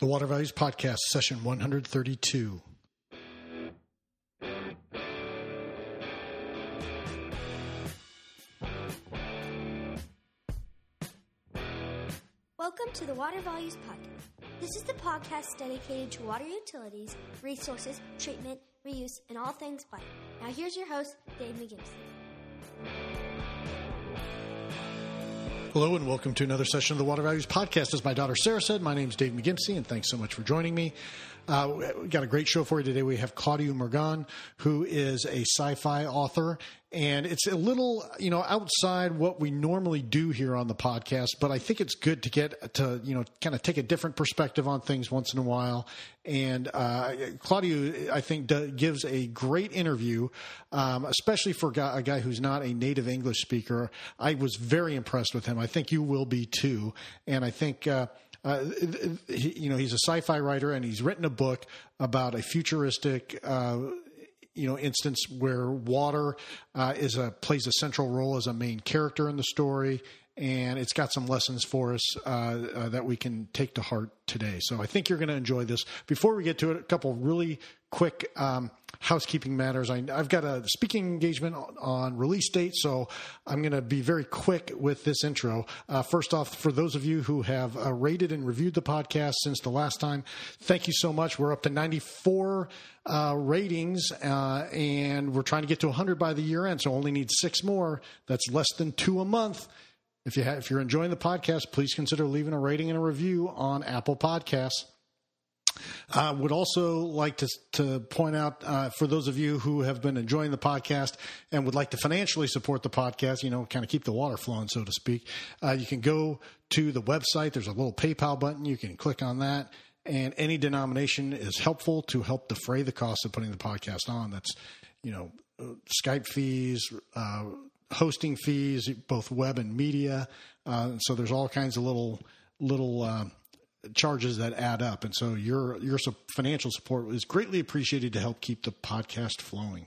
The Water Values Podcast, session 132. Welcome to the Water Values Podcast. This is the podcast dedicated to water utilities, resources, treatment, reuse, and all things water. Now, here's your host, Dave McGimsey. Hello and welcome to another session of the Water Values Podcast. As my daughter Sarah said, my name is Dave McGimsey, and thanks so much for joining me. Uh, we got a great show for you today. We have Claudio Murgan, who is a sci-fi author, and it's a little, you know, outside what we normally do here on the podcast. But I think it's good to get to, you know, kind of take a different perspective on things once in a while. And uh, Claudio, I think, gives a great interview, um, especially for a guy who's not a native English speaker. I was very impressed with him. I think you will be too. And I think. Uh, uh, you know, he's a sci-fi writer, and he's written a book about a futuristic. Uh, you know, instance where water uh, is a plays a central role as a main character in the story, and it's got some lessons for us uh, uh, that we can take to heart today. So I think you're going to enjoy this. Before we get to it, a couple really quick um, housekeeping matters. I, have got a speaking engagement on, release date, so I'm going to be very quick with this intro. Uh, first off, for those of you who have uh, rated and reviewed the podcast since the last time, thank you so much. We're up to 94 uh, ratings, uh, and we're trying to get to 100 by the year end, so only need six more. That's less than two a month. If you have, if you're enjoying the podcast, please consider leaving a rating and a review on Apple Podcasts. I would also like to, to point out uh, for those of you who have been enjoying the podcast and would like to financially support the podcast, you know, kind of keep the water flowing, so to speak, uh, you can go to the website. There's a little PayPal button. You can click on that. And any denomination is helpful to help defray the cost of putting the podcast on. That's, you know, Skype fees, uh, hosting fees, both web and media. Uh, so there's all kinds of little little uh, charges that add up, and so your your financial support is greatly appreciated to help keep the podcast flowing.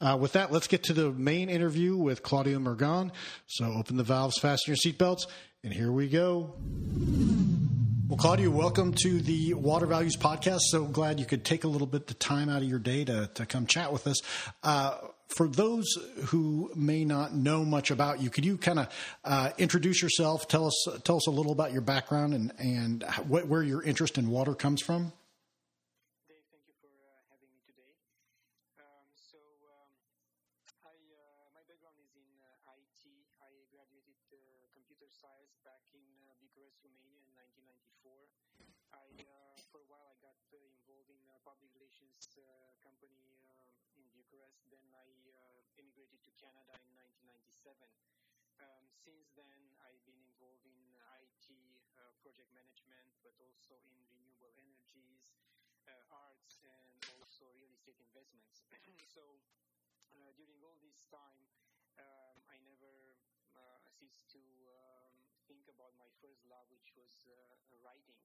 Uh, with that, let's get to the main interview with Claudio Murgan. So open the valves, fasten your seatbelts, and here we go. Well, Claudio, welcome to the Water Values Podcast. So glad you could take a little bit of time out of your day to, to come chat with us. Uh, for those who may not know much about you, could you kind of uh, introduce yourself? Tell us tell us a little about your background and and wh- where your interest in water comes from. since then, I've been involved in IT uh, project management, but also in renewable energies, uh, arts, and also real estate investments. so uh, during all this time, um, I never uh, ceased to um, think about my first love, which was uh, writing.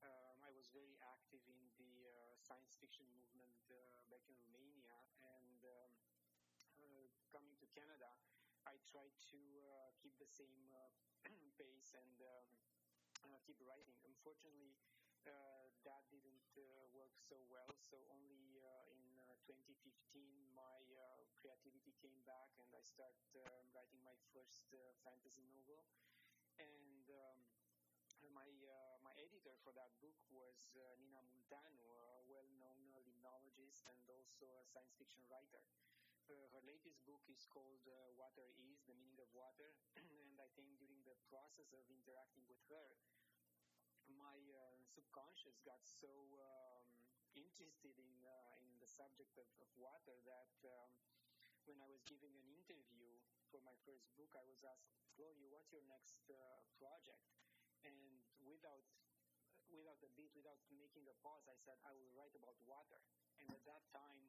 Um, I was very active in the uh, science fiction movement back in Romania, and um, coming to Canada, I tried to uh, keep the same uh, pace and um, uh, keep writing. Unfortunately, that didn't work so well. So only in 2015, my creativity came back, and I started writing my first fantasy novel. And um, my uh, my editor for that book was uh, Nina Munteanu, a well-known uh, limnologist and also a science fiction writer uh, her latest book is called uh, Water Is, The Meaning of Water. and I think during the process of interacting with her, my uh, subconscious got so um, interested in, uh, in the subject of, of water that um, when I was giving an interview for my first book, I was asked, Claudio, what's your next uh, project? And without without a beat, without making a pause, I said, I will write about water. And at that time,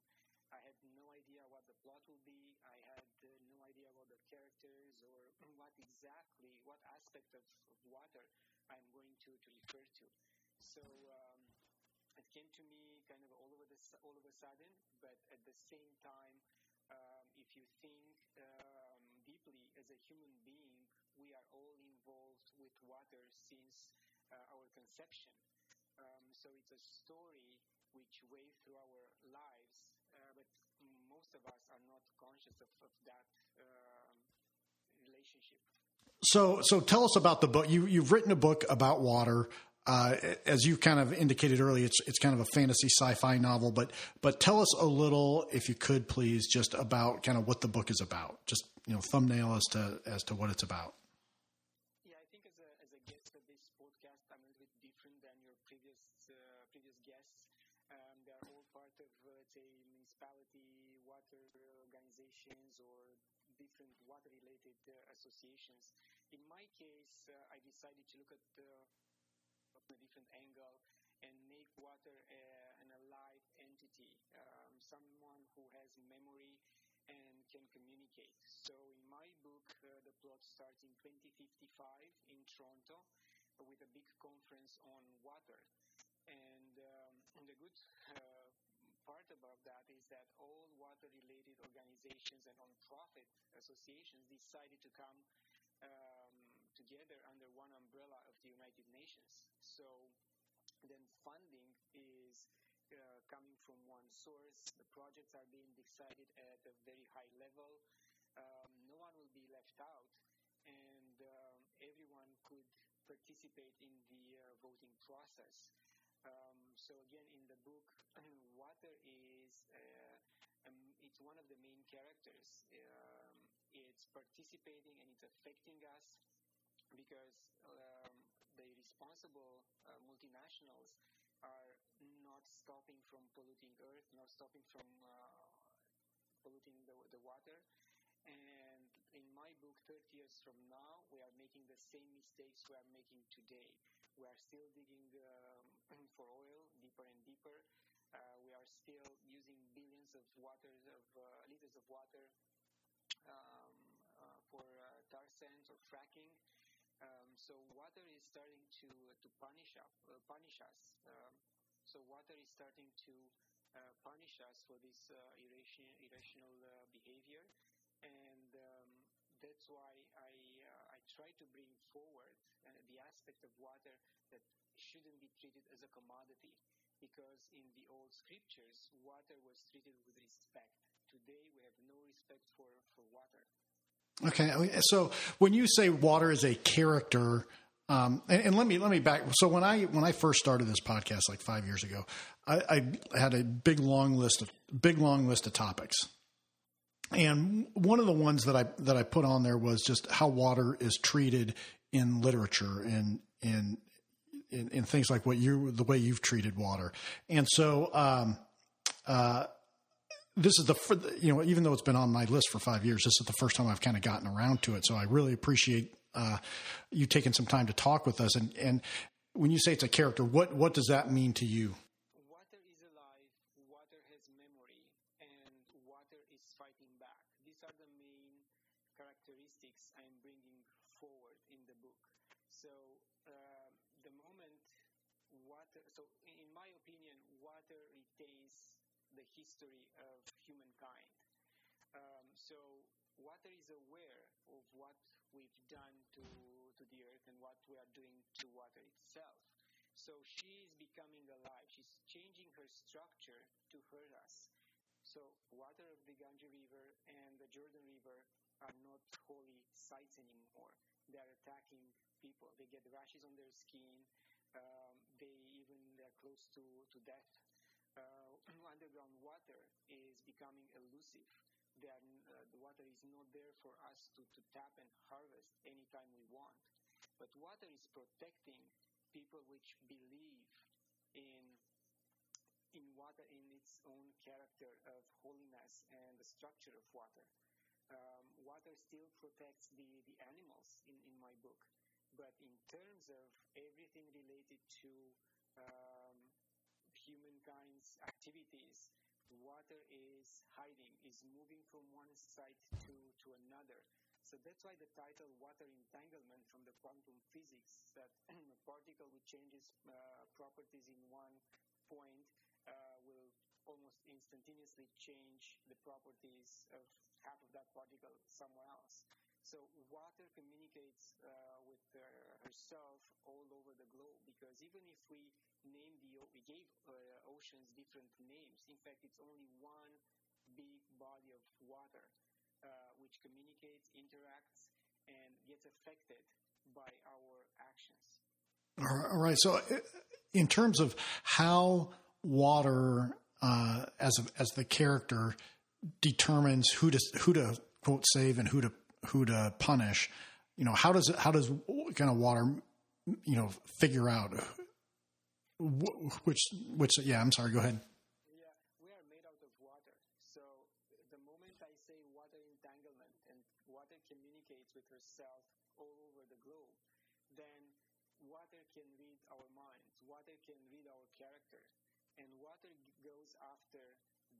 I had no idea what the plot would be. I had uh, no idea about the characters or what exactly, what aspect of, of water I'm going to, to refer to. So um, it came to me kind of all the all of a sudden, but at the same time, um, if you think um, deeply as a human being, we are all involved with water since uh, our conception. Um, so it's a story which waves through our lives, but most of us are not conscious of, of that um relationship. So, so tell us about the book. You, you've written a book about water. Uh, as you kind of indicated earlier, it's it's kind of a fantasy sci-fi novel. But but tell us a little, if you could, please, just about kind of what the book is about. Just you know, thumbnail as to as to what it's about. Yeah, I think as a, as a guest of this podcast, I'm a little bit different than your previous uh, previous guests. Um, they are all part of, uh, let's say, municipality, water organizations, or different water-related uh, associations. In my case, uh, I decided to look at uh, from a different angle and make water uh, an alive entity, um, someone who has memory and can communicate. So in my book, uh, the plot starts in 2055 in Toronto with a big conference on water. And um, the good uh, part about that is that all water-related organizations and non-profit associations decided to come um, together under one umbrella of the United Nations. So then funding is uh, coming from one source. The projects are being decided at a very high level. Um, no one will be left out, and um, everyone could participate in the uh, voting process. Um, so again, in the book, water is uh, um, it's one of the main characters. Um, it's participating and it's affecting us because um, the responsible uh, multinationals are not stopping from polluting earth, not stopping from uh, polluting the, the water. And in my book, 30 years from now, we are making the same mistakes we are making today. We are still digging um, for oil deeper and deeper. Uh, we are still using billions of waters of uh, liters of water um, uh, for uh, tar sands or fracking. Um, so water is starting to to punish us. Uh, punish us. Um, so water is starting to uh, punish us for this irration, irrational uh, behavior, and um, that's why I try to bring forward uh, the aspect of water that shouldn't be treated as a commodity, because in the old scriptures, water was treated with respect. Today, we have no respect for for water. Okay, so when you say water is a character, um, and, and, let me let me back. So when I when I first started this podcast like five years ago, I, I had a big long list of big long list of topics, and one of the ones that I that I put on there was just how water is treated in literature and in in, in things like what you the way you've treated water, and so. Um, uh, this is the you know even though it's been on my list for five years, this is the first time I've kind of gotten around to it. So I really appreciate uh, you taking some time to talk with us. And and when you say it's a character, what what does that mean to you? Water is alive. Water has memory, and water is fighting back. These are the main characteristics I'm bringing forward in the book. So uh, the moment water, so in my opinion, water retains the history of humankind. Um, so water is aware of what we've done to, to the earth and what we are doing to water itself. So she is becoming alive. She's changing her structure to hurt us. So water of the Ganges River and the Jordan River are not holy sites anymore. They are attacking people. They get rashes on their skin. Um, they even they're close to, to death uh, underground water is becoming elusive. Are, uh, the water is not there for us to, to tap and harvest anytime we want. But water is protecting people which believe in in water in its own character of holiness and the structure of water. Um, water still protects the, the animals in, in my book. But in terms of everything related to um, humankind's activities, water is hiding, is moving from one side to, to another. So that's why the title Water Entanglement from the quantum physics, that a particle which changes uh, properties in one point uh, will almost instantaneously change the properties of half of that particle somewhere else. So water communicates uh, with uh, herself all over the globe because even if we name the we gave uh, oceans different names. In fact, it's only one big body of water uh, which communicates, interacts, and gets affected by our actions. All right. So, uh, in terms of how water, as a, as the character, determines who to who to quote save and who to who to punish, you know, how does it how does kind of water, you know, figure out which which yeah? I'm sorry. Go ahead. Yeah, we are made out of water. So the moment I say water entanglement and water communicates with herself all over the globe, then water can read our minds, water can read our character, and water goes after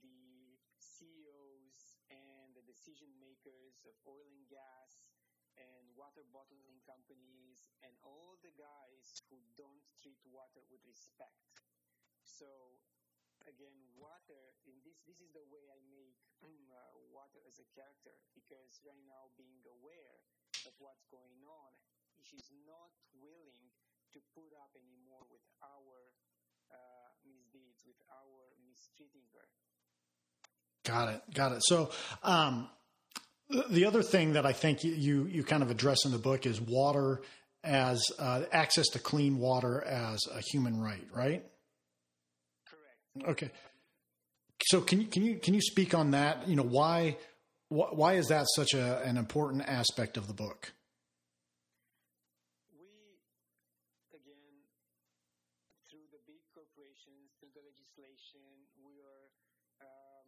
the CEOs and the decision makers of oil and gas and water bottling companies and all the guys who don't treat water with respect. So again, water in this this is the way I make uh, water as a character because right now being aware of what's going on, she's not willing to put up anymore with our uh, misdeeds, with our mistreating her. Got it. Got it. So, um, the other thing that I think you you kind of address in the book is water as uh, access to clean water as a human right, right? Correct. Okay. So can you can you can you speak on that? You know why why is that such a, an important aspect of the book? We again through the big corporations, through the legislation, we are um,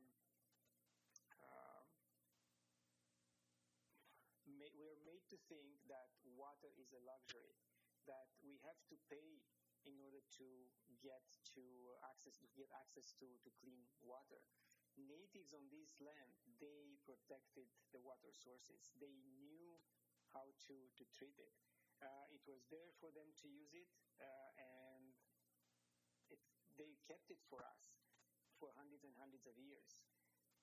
uh, ma- we are made to think that water is a luxury, that we have to pay in order to get to access to get access to, to clean water. Natives on this land, they protected the water sources. They knew how to, to treat it. Uh, it was there for them to use it, uh, and it, they kept it for us for hundreds and hundreds of years.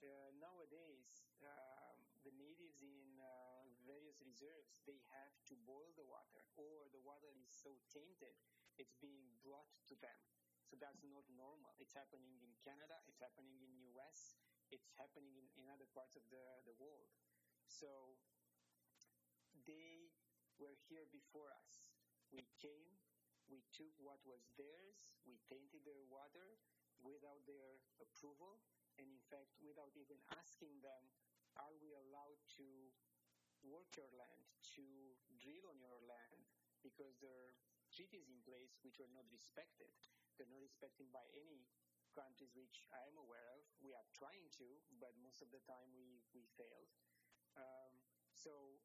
Uh, nowadays, um, the natives in various reserves they have to boil the water, or the water is so tainted it's being brought to them. So that's not normal. It's happening in Canada, it's happening in US, it's happening in, in other parts of the, the world. So they were here before us. We came, we took what was theirs, we tainted their water without their approval, and in fact, without even asking them, are we allowed to work your land, to drill on your land, because there are treaties in place which are not respected. They're not respected by any countries which I am aware of. We are trying to, but most of the time we, we failed. Um, so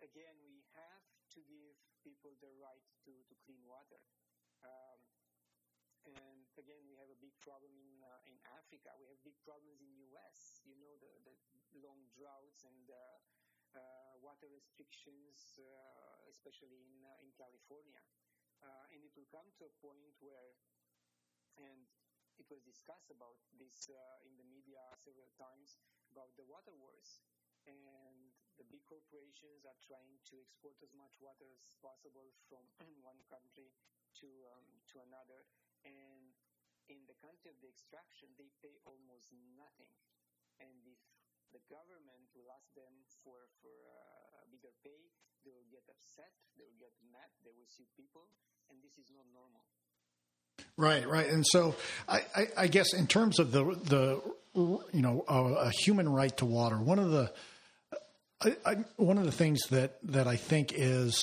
again, we have to give people the right to, to clean water. Um, and again, we have a big problem in, uh, in Africa. We have big problems in U.S. You know, the, the long droughts and uh, water restrictions, uh, especially in, uh, in California. Uh, and it will come to a point where, and it was discussed about this in the media several times, about the water wars. And the big corporations are trying to export as much water as possible from one country to um, to another. And in the country of the extraction they pay almost nothing. And if the government will ask them for for uh, a bigger pay they will get upset they will get mad they will sue people and this is not normal Right, right, and so I, I, I, guess in terms of the the you know a, a human right to water, one of the I, one of the things that that I think is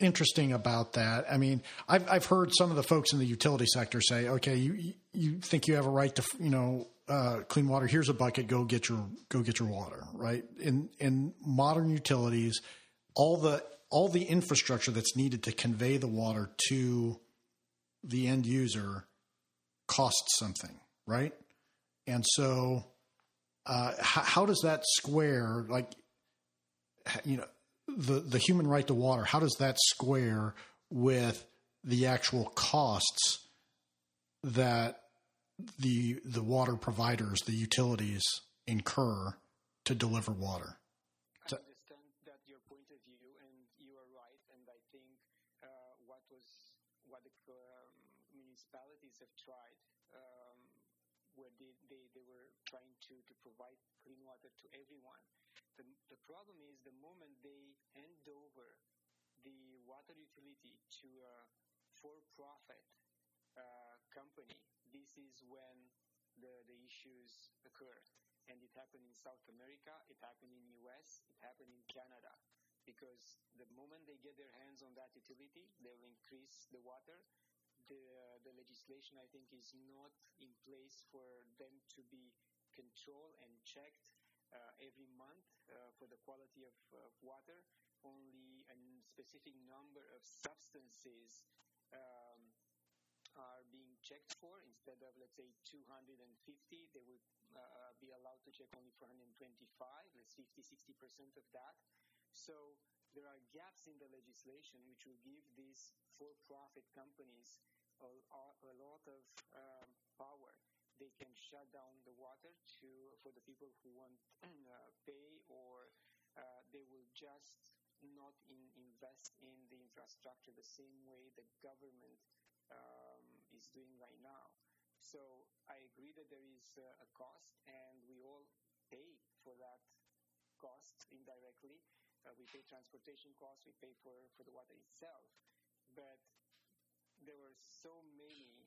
interesting about that. I mean, I've I've heard some of the folks in the utility sector say, okay, you you think you have a right to you know uh, clean water? Here's a bucket. Go get your go get your water. Right in in modern utilities, all the all the infrastructure that's needed to convey the water to the end user costs something, right? And so, uh, how, how, does that square? Like, you know, the the human right to water. How does that square with the actual costs that the the water providers, the utilities, incur to deliver water? i understand that your point of view, and you are right, municipality municipalities have tried, um, where they, they, they were trying to, to provide clean water to everyone. The, the problem is the moment they hand over the water utility to a for-profit uh, company, this is when the, the issues occur. And it happened in South America, it happened in the US, it happened in Canada. Because the moment they get their hands on that utility, they will increase the water. The, uh, the legislation, I think, is not in place for them to be controlled and checked uh, every month uh, for the quality of, of water. Only a specific number of substances um, are being checked for. Instead of let's say 250 they would uh, be allowed to check only 425 let's 50 60 percent of that. So there are gaps in the legislation which will give these for-profit companies a, a lot of um, power. They can shut down the water to for the people who won't uh, pay or uh, they will just not in, invest in the infrastructure the same way the government um, is doing right now. So I agree that there is uh, a cost, and we all pay for that cost indirectly. Uh, we pay transportation costs, we pay for, for the water itself. But there were so many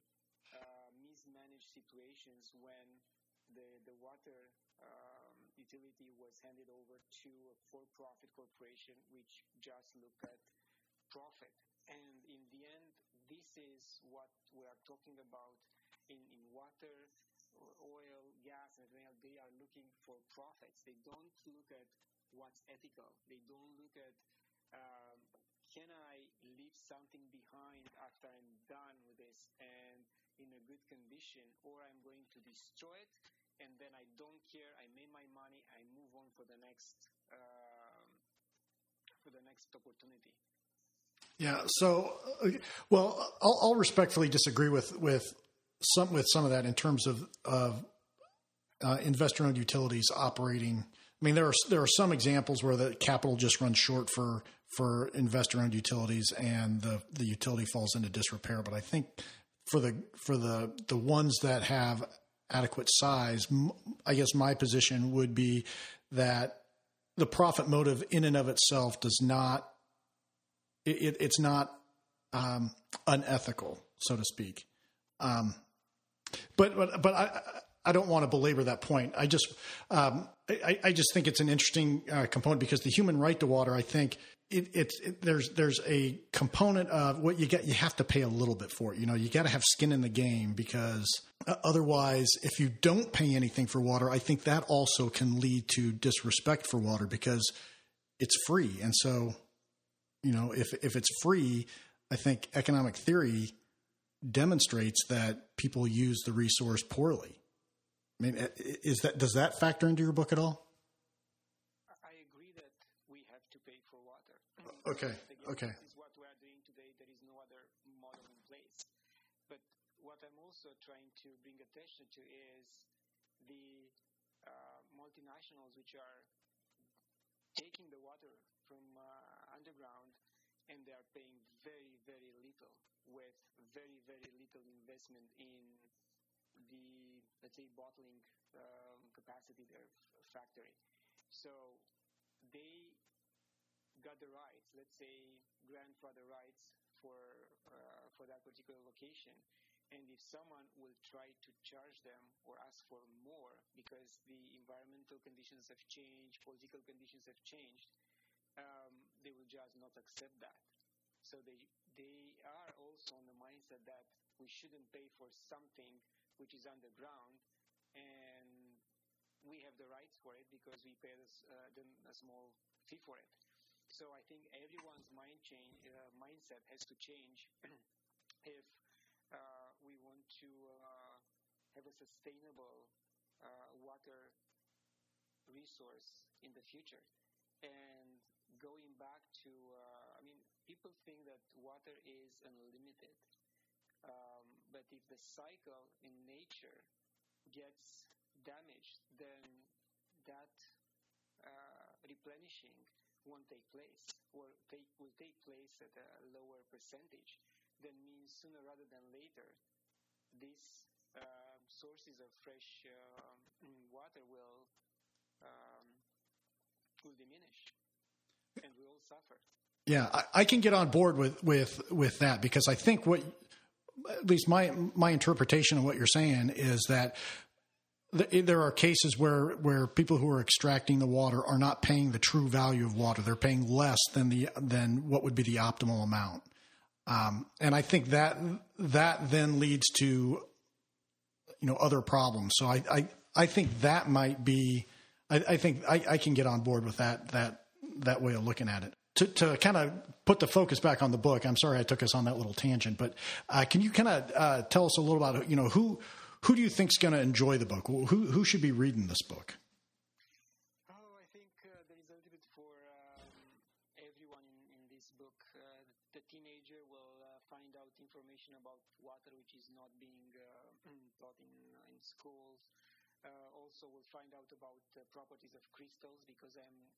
uh, mismanaged situations when the, the water um, utility was handed over to a for-profit corporation which just looked at profit. And in the end, this is what we are talking about in, in water, oil, gas, and everything. They are looking for profits. They don't look at what's ethical. They don't look at um, can I leave something behind after I'm done with this and in a good condition, or I'm going to destroy it and then I don't care. I made my money. I move on for the next um, for the next opportunity. Yeah. So, uh, well, I'll, I'll, respectfully disagree with with some with some of that in terms of of uh, investor-owned utilities operating. I mean, there are there are some examples where the capital just runs short for for investor-owned utilities, and the the utility falls into disrepair. But I think for the for the the ones that have adequate size, I guess my position would be that the profit motive in and of itself does not it, it's not um, unethical, so to speak. Um, but but but I I don't want to belabor that point. I just um, I, I, just think it's an interesting uh, component because the human right to water. I think it, it's it, there's there's a component of what you get. You have to pay a little bit for it. You know, you got to have skin in the game because uh, otherwise, if you don't pay anything for water, I think that also can lead to disrespect for water because it's free, and so you know, if if it's free, I think economic theory demonstrates that people use the resource poorly. I mean, is that does that factor into your book at all? I agree that we have to pay for water. Okay. okay. This is what we are doing today. There is no other model in place. But what I'm also trying to bring attention to is the uh, multinationals which are taking the water from uh, underground and they are paying very, very little with very, very little investment in the, let's say, bottling um, capacity their factory. So they got the rights, let's say, grandfather rights for uh, for that particular location. And if someone will try to charge them or ask for more because the environmental conditions have changed, political conditions have changed, um, they will just not accept that. So they they are also on the mindset that we shouldn't pay for something which is underground, and we have the rights for it because we paid uh, a small fee for it. So I think everyone's mind change uh, mindset has to change if uh, we want to uh, have a sustainable uh, water resource in the future. And going back to, uh, I mean, people think that water is unlimited. Um, but if the cycle in nature gets damaged, then that uh, replenishing won't take place or take, will take place at a lower percentage. That means sooner rather than later, these sources of fresh uh, water will um, will diminish, and we all suffer. Yeah, I, I, can get on board with with with that because I think what, at least my my interpretation of what you're saying is that there are cases where where people who are extracting the water are not paying the true value of water. They're paying less than the than what would be the optimal amount. Um, and I think that that then leads to you know other problems. So I I, I think that might be I, I think I, I, can get on board with that that that way of looking at it. To, to kind of put the focus back on the book, I'm sorry I took us on that little tangent, but uh, can you kind of uh, tell us a little about you know who who do you think is going to enjoy the book? Who who should be reading this book? I think uh there is a little bit for everyone in this book. Uh the teenager will uh find out information about water which is not being uh, taught in, in schools. Uh, also, we'll find out about the properties of crystals because I'm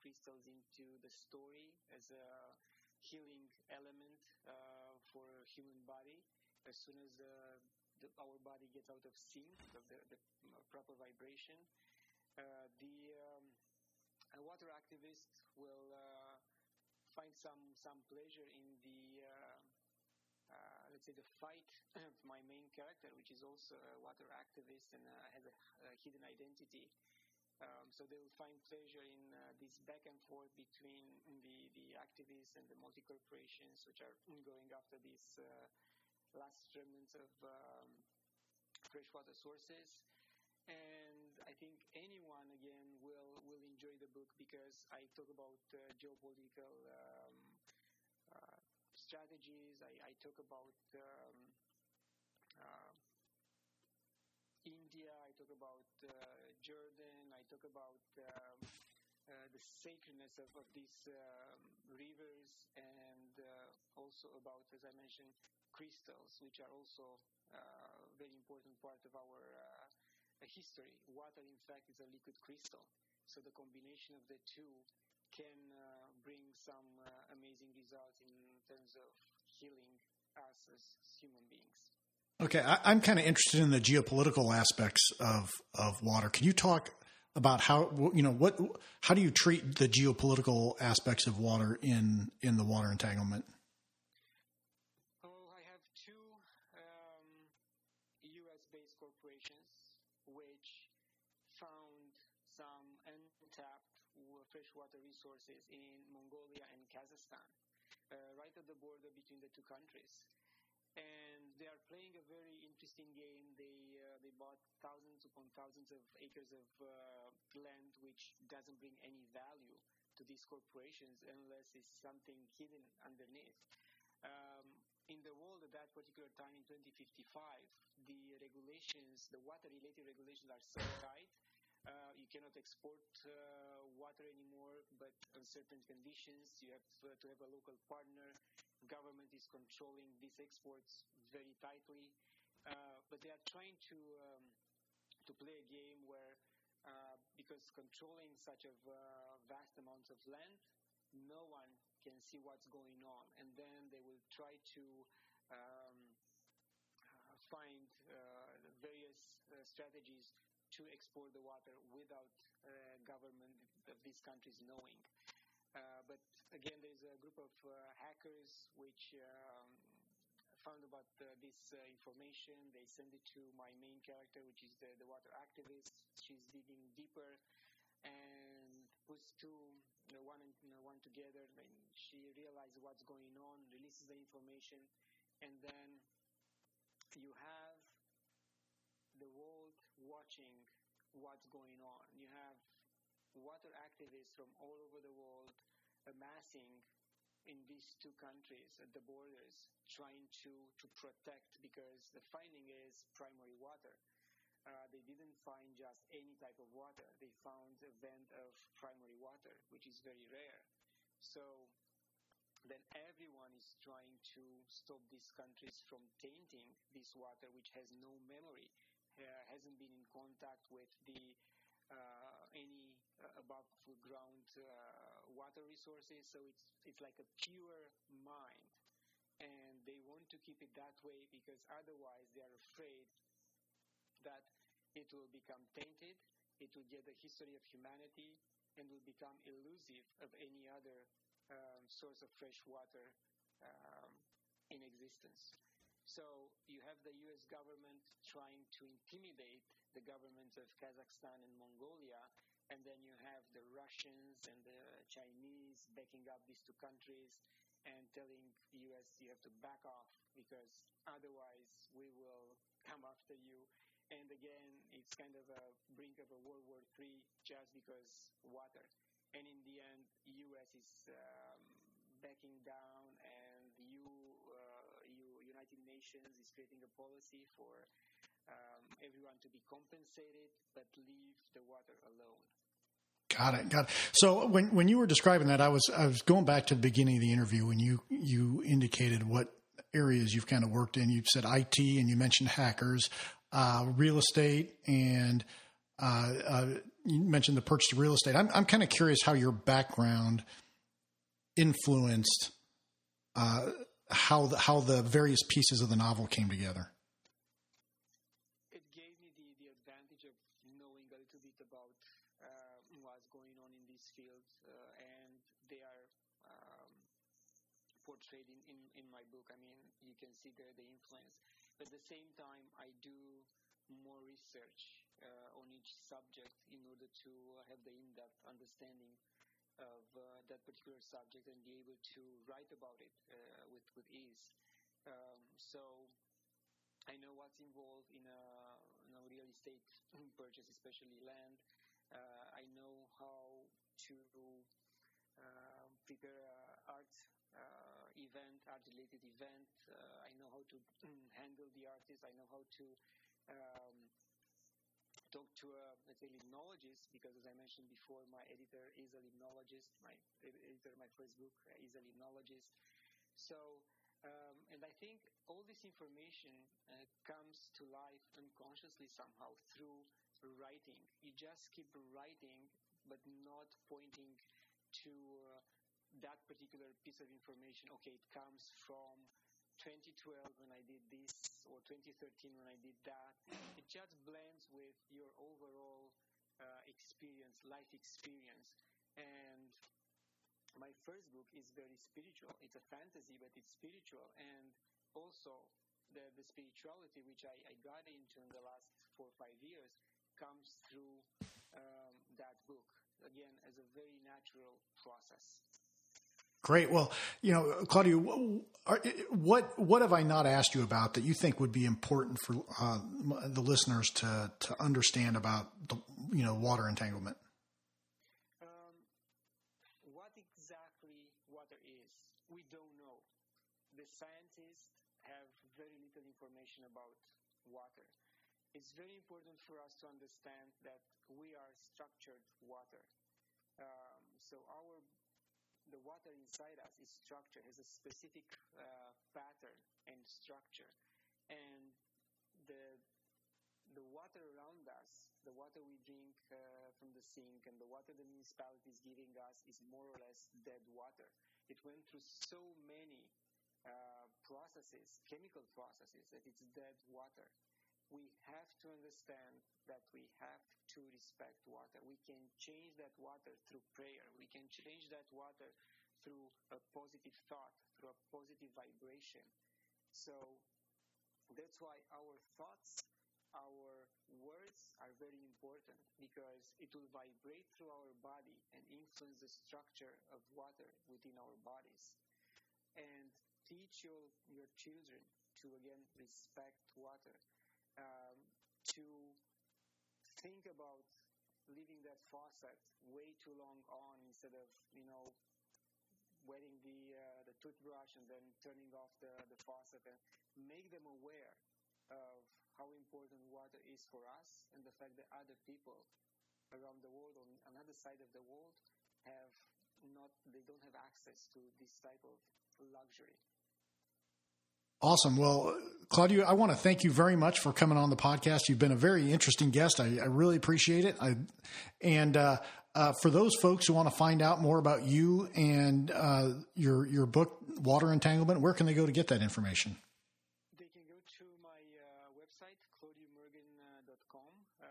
crystals into the story as a healing element uh, for a human body. As soon as uh, the, our body gets out of sync of the, the proper vibration, uh, the um, water activist will uh, find some some pleasure in the uh, let's say, the fight of my main character, which is also a water activist and uh, has a, a, hidden identity. Um, so they will find pleasure in uh, this back and forth between the, the activists and the multi corporations, which are going after these uh, last remnants of um, freshwater sources. And I think anyone again will will enjoy the book because I talk about uh, geopolitical um, uh, strategies. I, I talk about um, uh, India. I talk about uh, Jordan. I talk about um, uh, the sacredness of, of these um, rivers and uh, also about, as I mentioned, crystals, which are also a uh, very important part of our uh, history. Water, in fact, is a liquid crystal. So the combination of the two can uh, bring some uh, amazing results in terms of healing us as human beings. Okay, I, am kind of interested in the geopolitical aspects of of water. Can you talk about how you know what how do you treat the geopolitical aspects of water in in the water entanglement? I have two um, U.S. based corporations which found some untapped freshwater resources in Mongolia and Kazakhstan, uh, right at the border between the two countries. And they are playing a very interesting game. They uh, they bought thousands upon thousands of acres of uh, land, which doesn't bring any value to these corporations unless it's something hidden underneath. Um, in the world at that particular time in 2055, the regulations, the water-related regulations are so tight uh, you cannot export uh, water anymore, but on certain conditions. You have to have a local partner. Government is controlling these exports very tightly, uh, but they are trying to um, to play a game where, uh, because controlling such a uh, vast amounts of land, no one can see what's going on, and then they will try to um, find various strategies to export the water without uh, government of these countries knowing. Uh, but again, there's a group of uh, hackers which um, found about uh, this information. They send it to my main character, which is the, the water activist. She's digging deeper and puts two, you know, one and you know, one together. Then she realizes what's going on, releases the information, and then you have the world watching what's going on. You have water activists from all over the world amassing in these two countries at the borders trying to, to protect because the finding is primary water. Uh, they didn't find just any type of water. They found a vent of primary water, which is very rare. So then everyone is trying to stop these countries from tainting this water, which has no memory uh, hasn't been in contact with the uh, any above ground water resources. So it's it's like a pure mind, and they want to keep it that way because otherwise they are afraid that it will become tainted, it will get the history of humanity, and will become elusive of any other um, source of fresh water um, in existence. So you have the US government trying to intimidate the governments of Kazakhstan and Mongolia, and then you have the Russians and the Chinese backing up these two countries and telling the US you have to back off because otherwise we will come after you. And again, it's kind of a brink of a World War III just because water. And in the end, US is um, backing down, and you, uh, you, United Nations is creating a policy for um, everyone to be compensated, but leave the water alone. Got it. Got it. So when when you were describing that, I was I was going back to the beginning of the interview when you you indicated what areas you've kind of worked in. You said IT and you mentioned hackers, uh, real estate, and uh, uh, you mentioned the purchase of real estate. I'm I'm kind of curious how your background influenced uh, how the, how the various pieces of the novel came together. It gave me the, the advantage of knowing a little bit about uh, what's going on in this field, uh, and they are um, portrayed in, in, in my book. I mean, you can see there the influence. But at the same time, I do more research uh, on each subject in order to have the in-depth understanding of uh, that particular subject and be able to write about it uh, with with ease. Um, so I know what's involved in a, in a real estate purchase, especially land. Uh, I know how to uh, prepare an art uh, event, art-related event. Uh, I know how to handle the artist. I know how to um, talk to a let's say limnologist because as I mentioned before, my editor is a limnologist. My editor, my first book uh, is a limnologist. So, um, and I think all this information uh, comes to life unconsciously somehow through writing. You just keep writing, but not pointing to uh, that particular piece of information. Okay, it comes from 2012 when I did this or 2013 when I did that. It just blends with your overall uh, experience, life experience. And my first book is very spiritual. It's a fantasy, but it's spiritual. And also the, the spirituality which I, I got into in the last four or five years comes through um, that book. Again, as a very natural process. Great. Well, you know, Claudia, what what have I not asked you about that you think would be important for uh, the listeners to to understand about the you know water entanglement? Um, what exactly water is, we don't know. The scientists have very little information about water. It's very important for us to understand that we are structured water. Um, so our the water inside us is structured, has a specific uh, pattern and structure. And the, the water around us, the water we drink uh, from the sink and the water the municipality is giving us is more or less dead water. It went through so many uh, processes, chemical processes, that it's dead water we have to understand that we have to respect water. We can change that water through prayer. We can change that water through a positive thought, through a positive vibration. So that's why our thoughts, our words are very important because it will vibrate through our body and influence the structure of water within our bodies. And teach your, your children to again respect water um, to think about leaving that faucet way too long on instead of you know wetting the uh, the toothbrush and then turning off the, the faucet and make them aware of how important water is for us and the fact that other people around the world on another side of the world have not they don't have access to this type of luxury Awesome. Well, Claudio, I want to thank you very much for coming on the podcast. You've been a very interesting guest. I, I really appreciate it. I, and uh, uh, for those folks who want to find out more about you and uh, your your book, Water Entanglement, where can they go to get that information? They can go to my uh, website, claudiumurgan.com. Uh,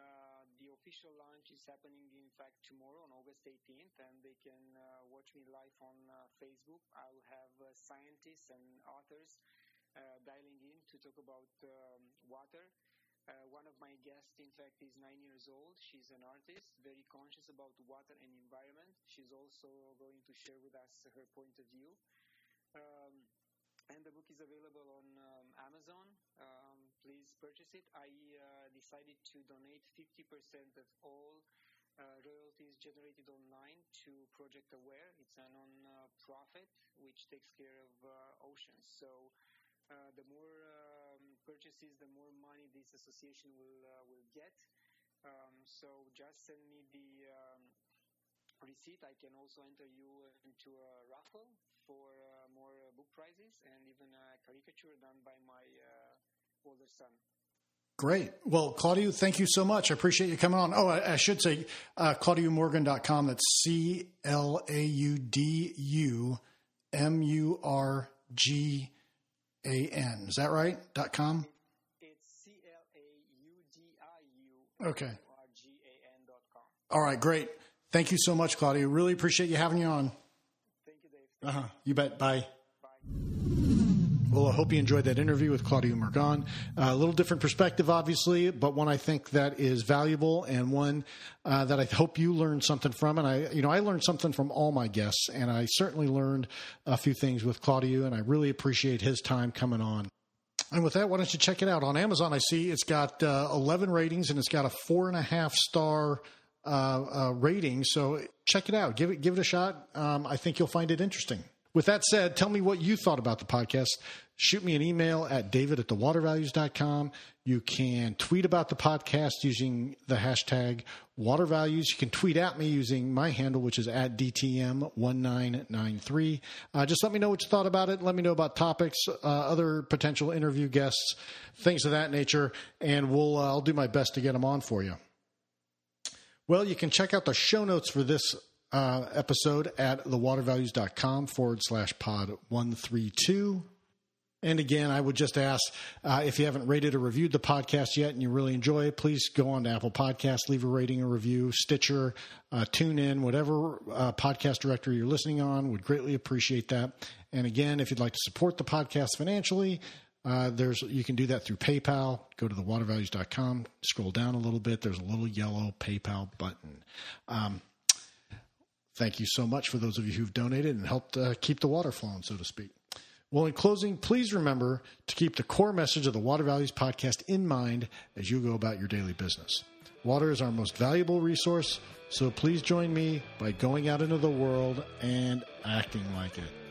the official launch is happening, in fact, tomorrow on August 18th, and they can uh, watch me live on Facebook. I'll have uh, scientists and authors dialing in to talk about um, water. Uh, one of my guests, in fact, is nine years old. She's an artist, very conscious about water and environment. She's also going to share with us her point of view. Um, and the book is available on um, Amazon. Um, please purchase it. I uh, decided to donate 50% of all uh, royalties generated online to Project Aware. It's a non-profit which takes care of uh, oceans. So uh, the more um, purchases, the more money this association will uh, will get. Um, so just send me the um, receipt. I can also enter you into a raffle for uh, more uh, book prizes and even a caricature done by my uh, older son. Great. Well, Claudiu, thank you so much. I appreciate you coming on. Oh, I, I should say uh, ClaudiuMurgan.com. That's C L A U D U M U R G A N. Is that right? Dot com? It's C L A U D I U Okay. R G A N dot com. All right, great. Thank you so much, Claudia. Really appreciate you having you on. Thank you, Dave. Uh huh. You bet. Bye. Bye. Well, I hope you enjoyed that interview with Claudiu Murgan. Uh, a little different perspective, obviously, but one I think that is valuable and one uh, that I hope you learned something from. And I, you know, I learned something from all my guests, and I certainly learned a few things with Claudiu, and I really appreciate his time coming on. And with that, why don't you check it out on Amazon? I see it's got uh, 11 ratings and it's got a four and a half star uh, uh, rating. So check it out. Give it give it a shot. Um, I think you'll find it interesting. With that said, tell me what you thought about the podcast. Shoot me an email at david at thewatervalues.com. You can tweet about the podcast using the hashtag water values. You can tweet at me using my handle, which is at DTM1993. Uh, just let me know what you thought about it. Let me know about topics, uh, other potential interview guests, things of that nature, and we'll, uh, I'll do my best to get them on for you. Well, you can check out the show notes for this uh, episode at thewatervalues.com forward slash pod 132. And again, I would just ask uh, if you haven't rated or reviewed the podcast yet and you really enjoy it, please go on to Apple Podcasts, leave a rating, a review, Stitcher, uh, tune in, whatever uh, podcast directory you're listening on. Would greatly appreciate that. And again, if you'd like to support the podcast financially, uh, there's you can do that through PayPal. Go to thewatervalues.com, scroll down a little bit. There's a little yellow PayPal button. Um, thank you so much for those of you who've donated and helped uh, keep the water flowing, so to speak. Well, in closing, please remember to keep the core message of the Water Values podcast in mind as you go about your daily business. Water is our most valuable resource, so please join me by going out into the world and acting like it.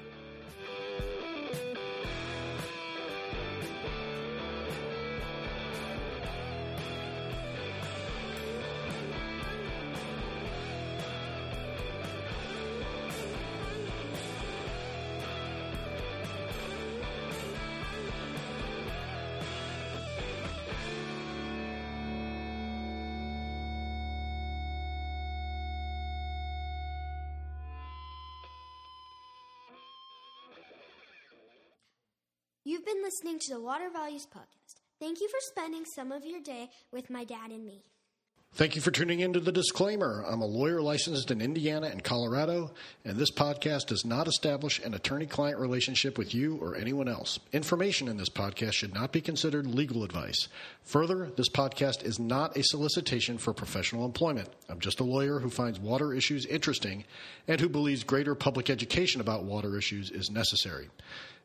You've been listening to the Water Values Podcast. Thank you for spending some of your day with my dad and me. Thank you for tuning in to the disclaimer. I'm a lawyer licensed in Indiana and Colorado, and this podcast does not establish an attorney client relationship with you or anyone else. Information in this podcast should not be considered legal advice. Further, this podcast is not a solicitation for professional employment. I'm just a lawyer who finds water issues interesting and who believes greater public education about water issues is necessary.